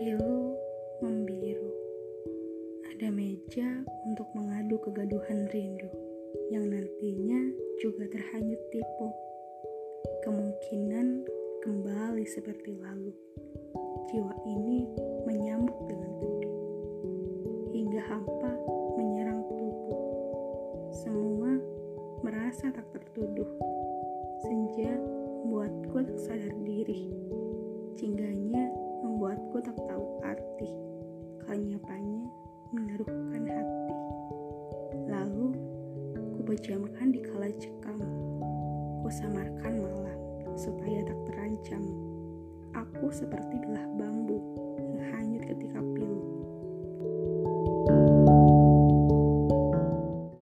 pilu membiru. Ada meja untuk mengadu kegaduhan rindu yang nantinya juga terhanyut tipu. Kemungkinan kembali seperti lalu. Jiwa ini menyambut dengan teduh. Hingga hampa menyerang tubuh. Semua merasa tak tertuduh. Senja membuatku tak sadar diri. Jingga Kenyapanya menaruhkan hati. Lalu ku pejamkan di kala cekam. Ku samarkan malam supaya tak terancam. Aku seperti belah bambu